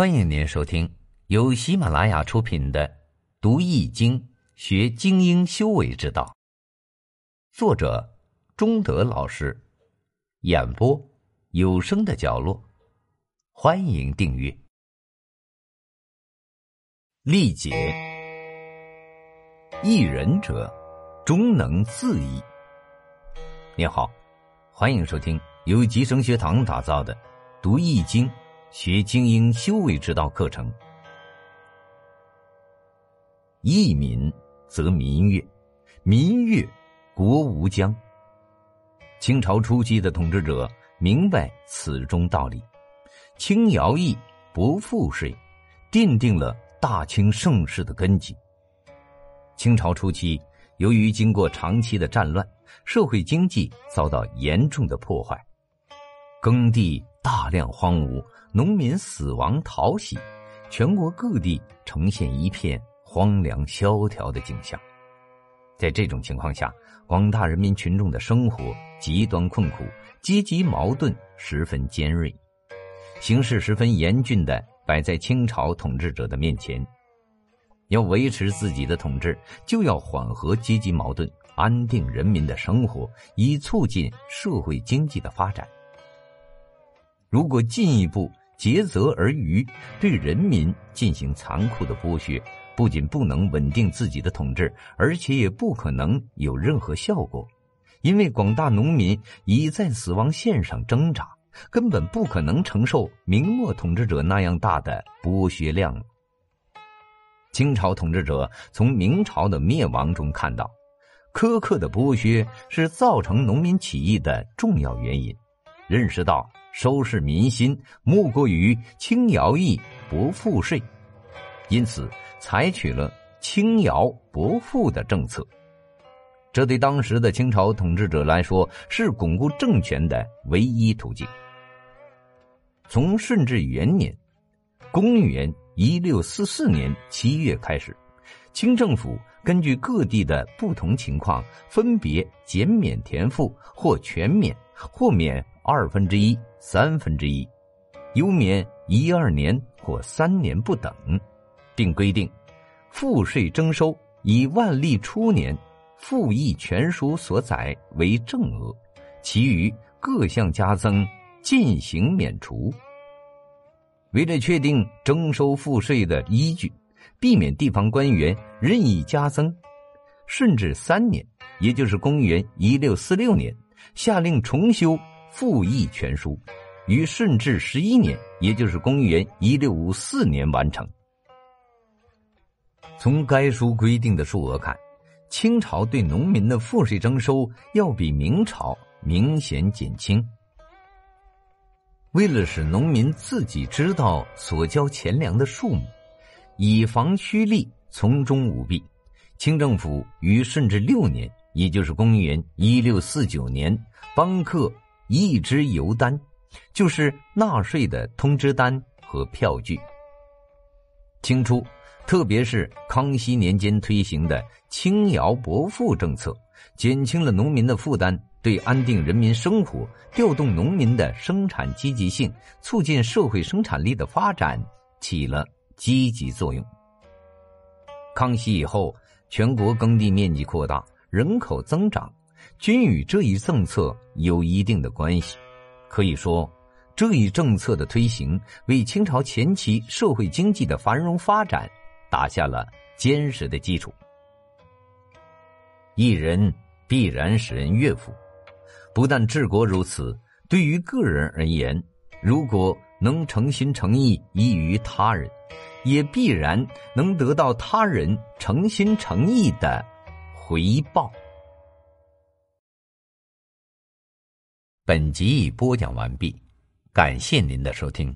欢迎您收听由喜马拉雅出品的《读易经学精英修为之道》，作者中德老师，演播有声的角落。欢迎订阅。历解一人者，终能自矣。你好，欢迎收听由吉生学堂打造的《读易经》。学精英修为之道课程，益民则民悦，民悦国无疆。清朝初期的统治者明白此中道理，轻徭役，不赋税，奠定了大清盛世的根基。清朝初期，由于经过长期的战乱，社会经济遭到严重的破坏，耕地大量荒芜。农民死亡淘洗，全国各地呈现一片荒凉萧条的景象。在这种情况下，广大人民群众的生活极端困苦，阶级矛盾十分尖锐，形势十分严峻的摆在清朝统治者的面前。要维持自己的统治，就要缓和阶级矛盾，安定人民的生活，以促进社会经济的发展。如果进一步，竭泽而渔，对人民进行残酷的剥削，不仅不能稳定自己的统治，而且也不可能有任何效果，因为广大农民已在死亡线上挣扎，根本不可能承受明末统治者那样大的剥削量。清朝统治者从明朝的灭亡中看到，苛刻的剥削是造成农民起义的重要原因，认识到。收拾民心，莫过于轻徭役、不赋税，因此采取了轻徭薄赋的政策。这对当时的清朝统治者来说，是巩固政权的唯一途径。从顺治元年（公元一六四四年）七月开始，清政府根据各地的不同情况，分别减免田赋，或全免，或免。二分之一、三分之一，优免一二年或三年不等，并规定赋税征收以万历初年赋役全书所载为正额，其余各项加增进行免除。为了确定征收赋税的依据，避免地方官员任意加增，顺治三年，也就是公元一六四六年，下令重修。复议全书于顺治十一年，也就是公元一六五四年完成。从该书规定的数额看，清朝对农民的赋税征收要比明朝明显减轻。为了使农民自己知道所交钱粮的数目，以防趋利，从中舞弊，清政府于顺治六年，也就是公元一六四九年，颁刻。一支邮单，就是纳税的通知单和票据。清初，特别是康熙年间推行的轻徭薄赋政策，减轻了农民的负担，对安定人民生活、调动农民的生产积极性、促进社会生产力的发展起了积极作用。康熙以后，全国耕地面积扩大，人口增长。均与这一政策有一定的关系，可以说，这一政策的推行为清朝前期社会经济的繁荣发展打下了坚实的基础。一人必然使人悦服，不但治国如此，对于个人而言，如果能诚心诚意依于他人，也必然能得到他人诚心诚意的回报。本集已播讲完毕，感谢您的收听。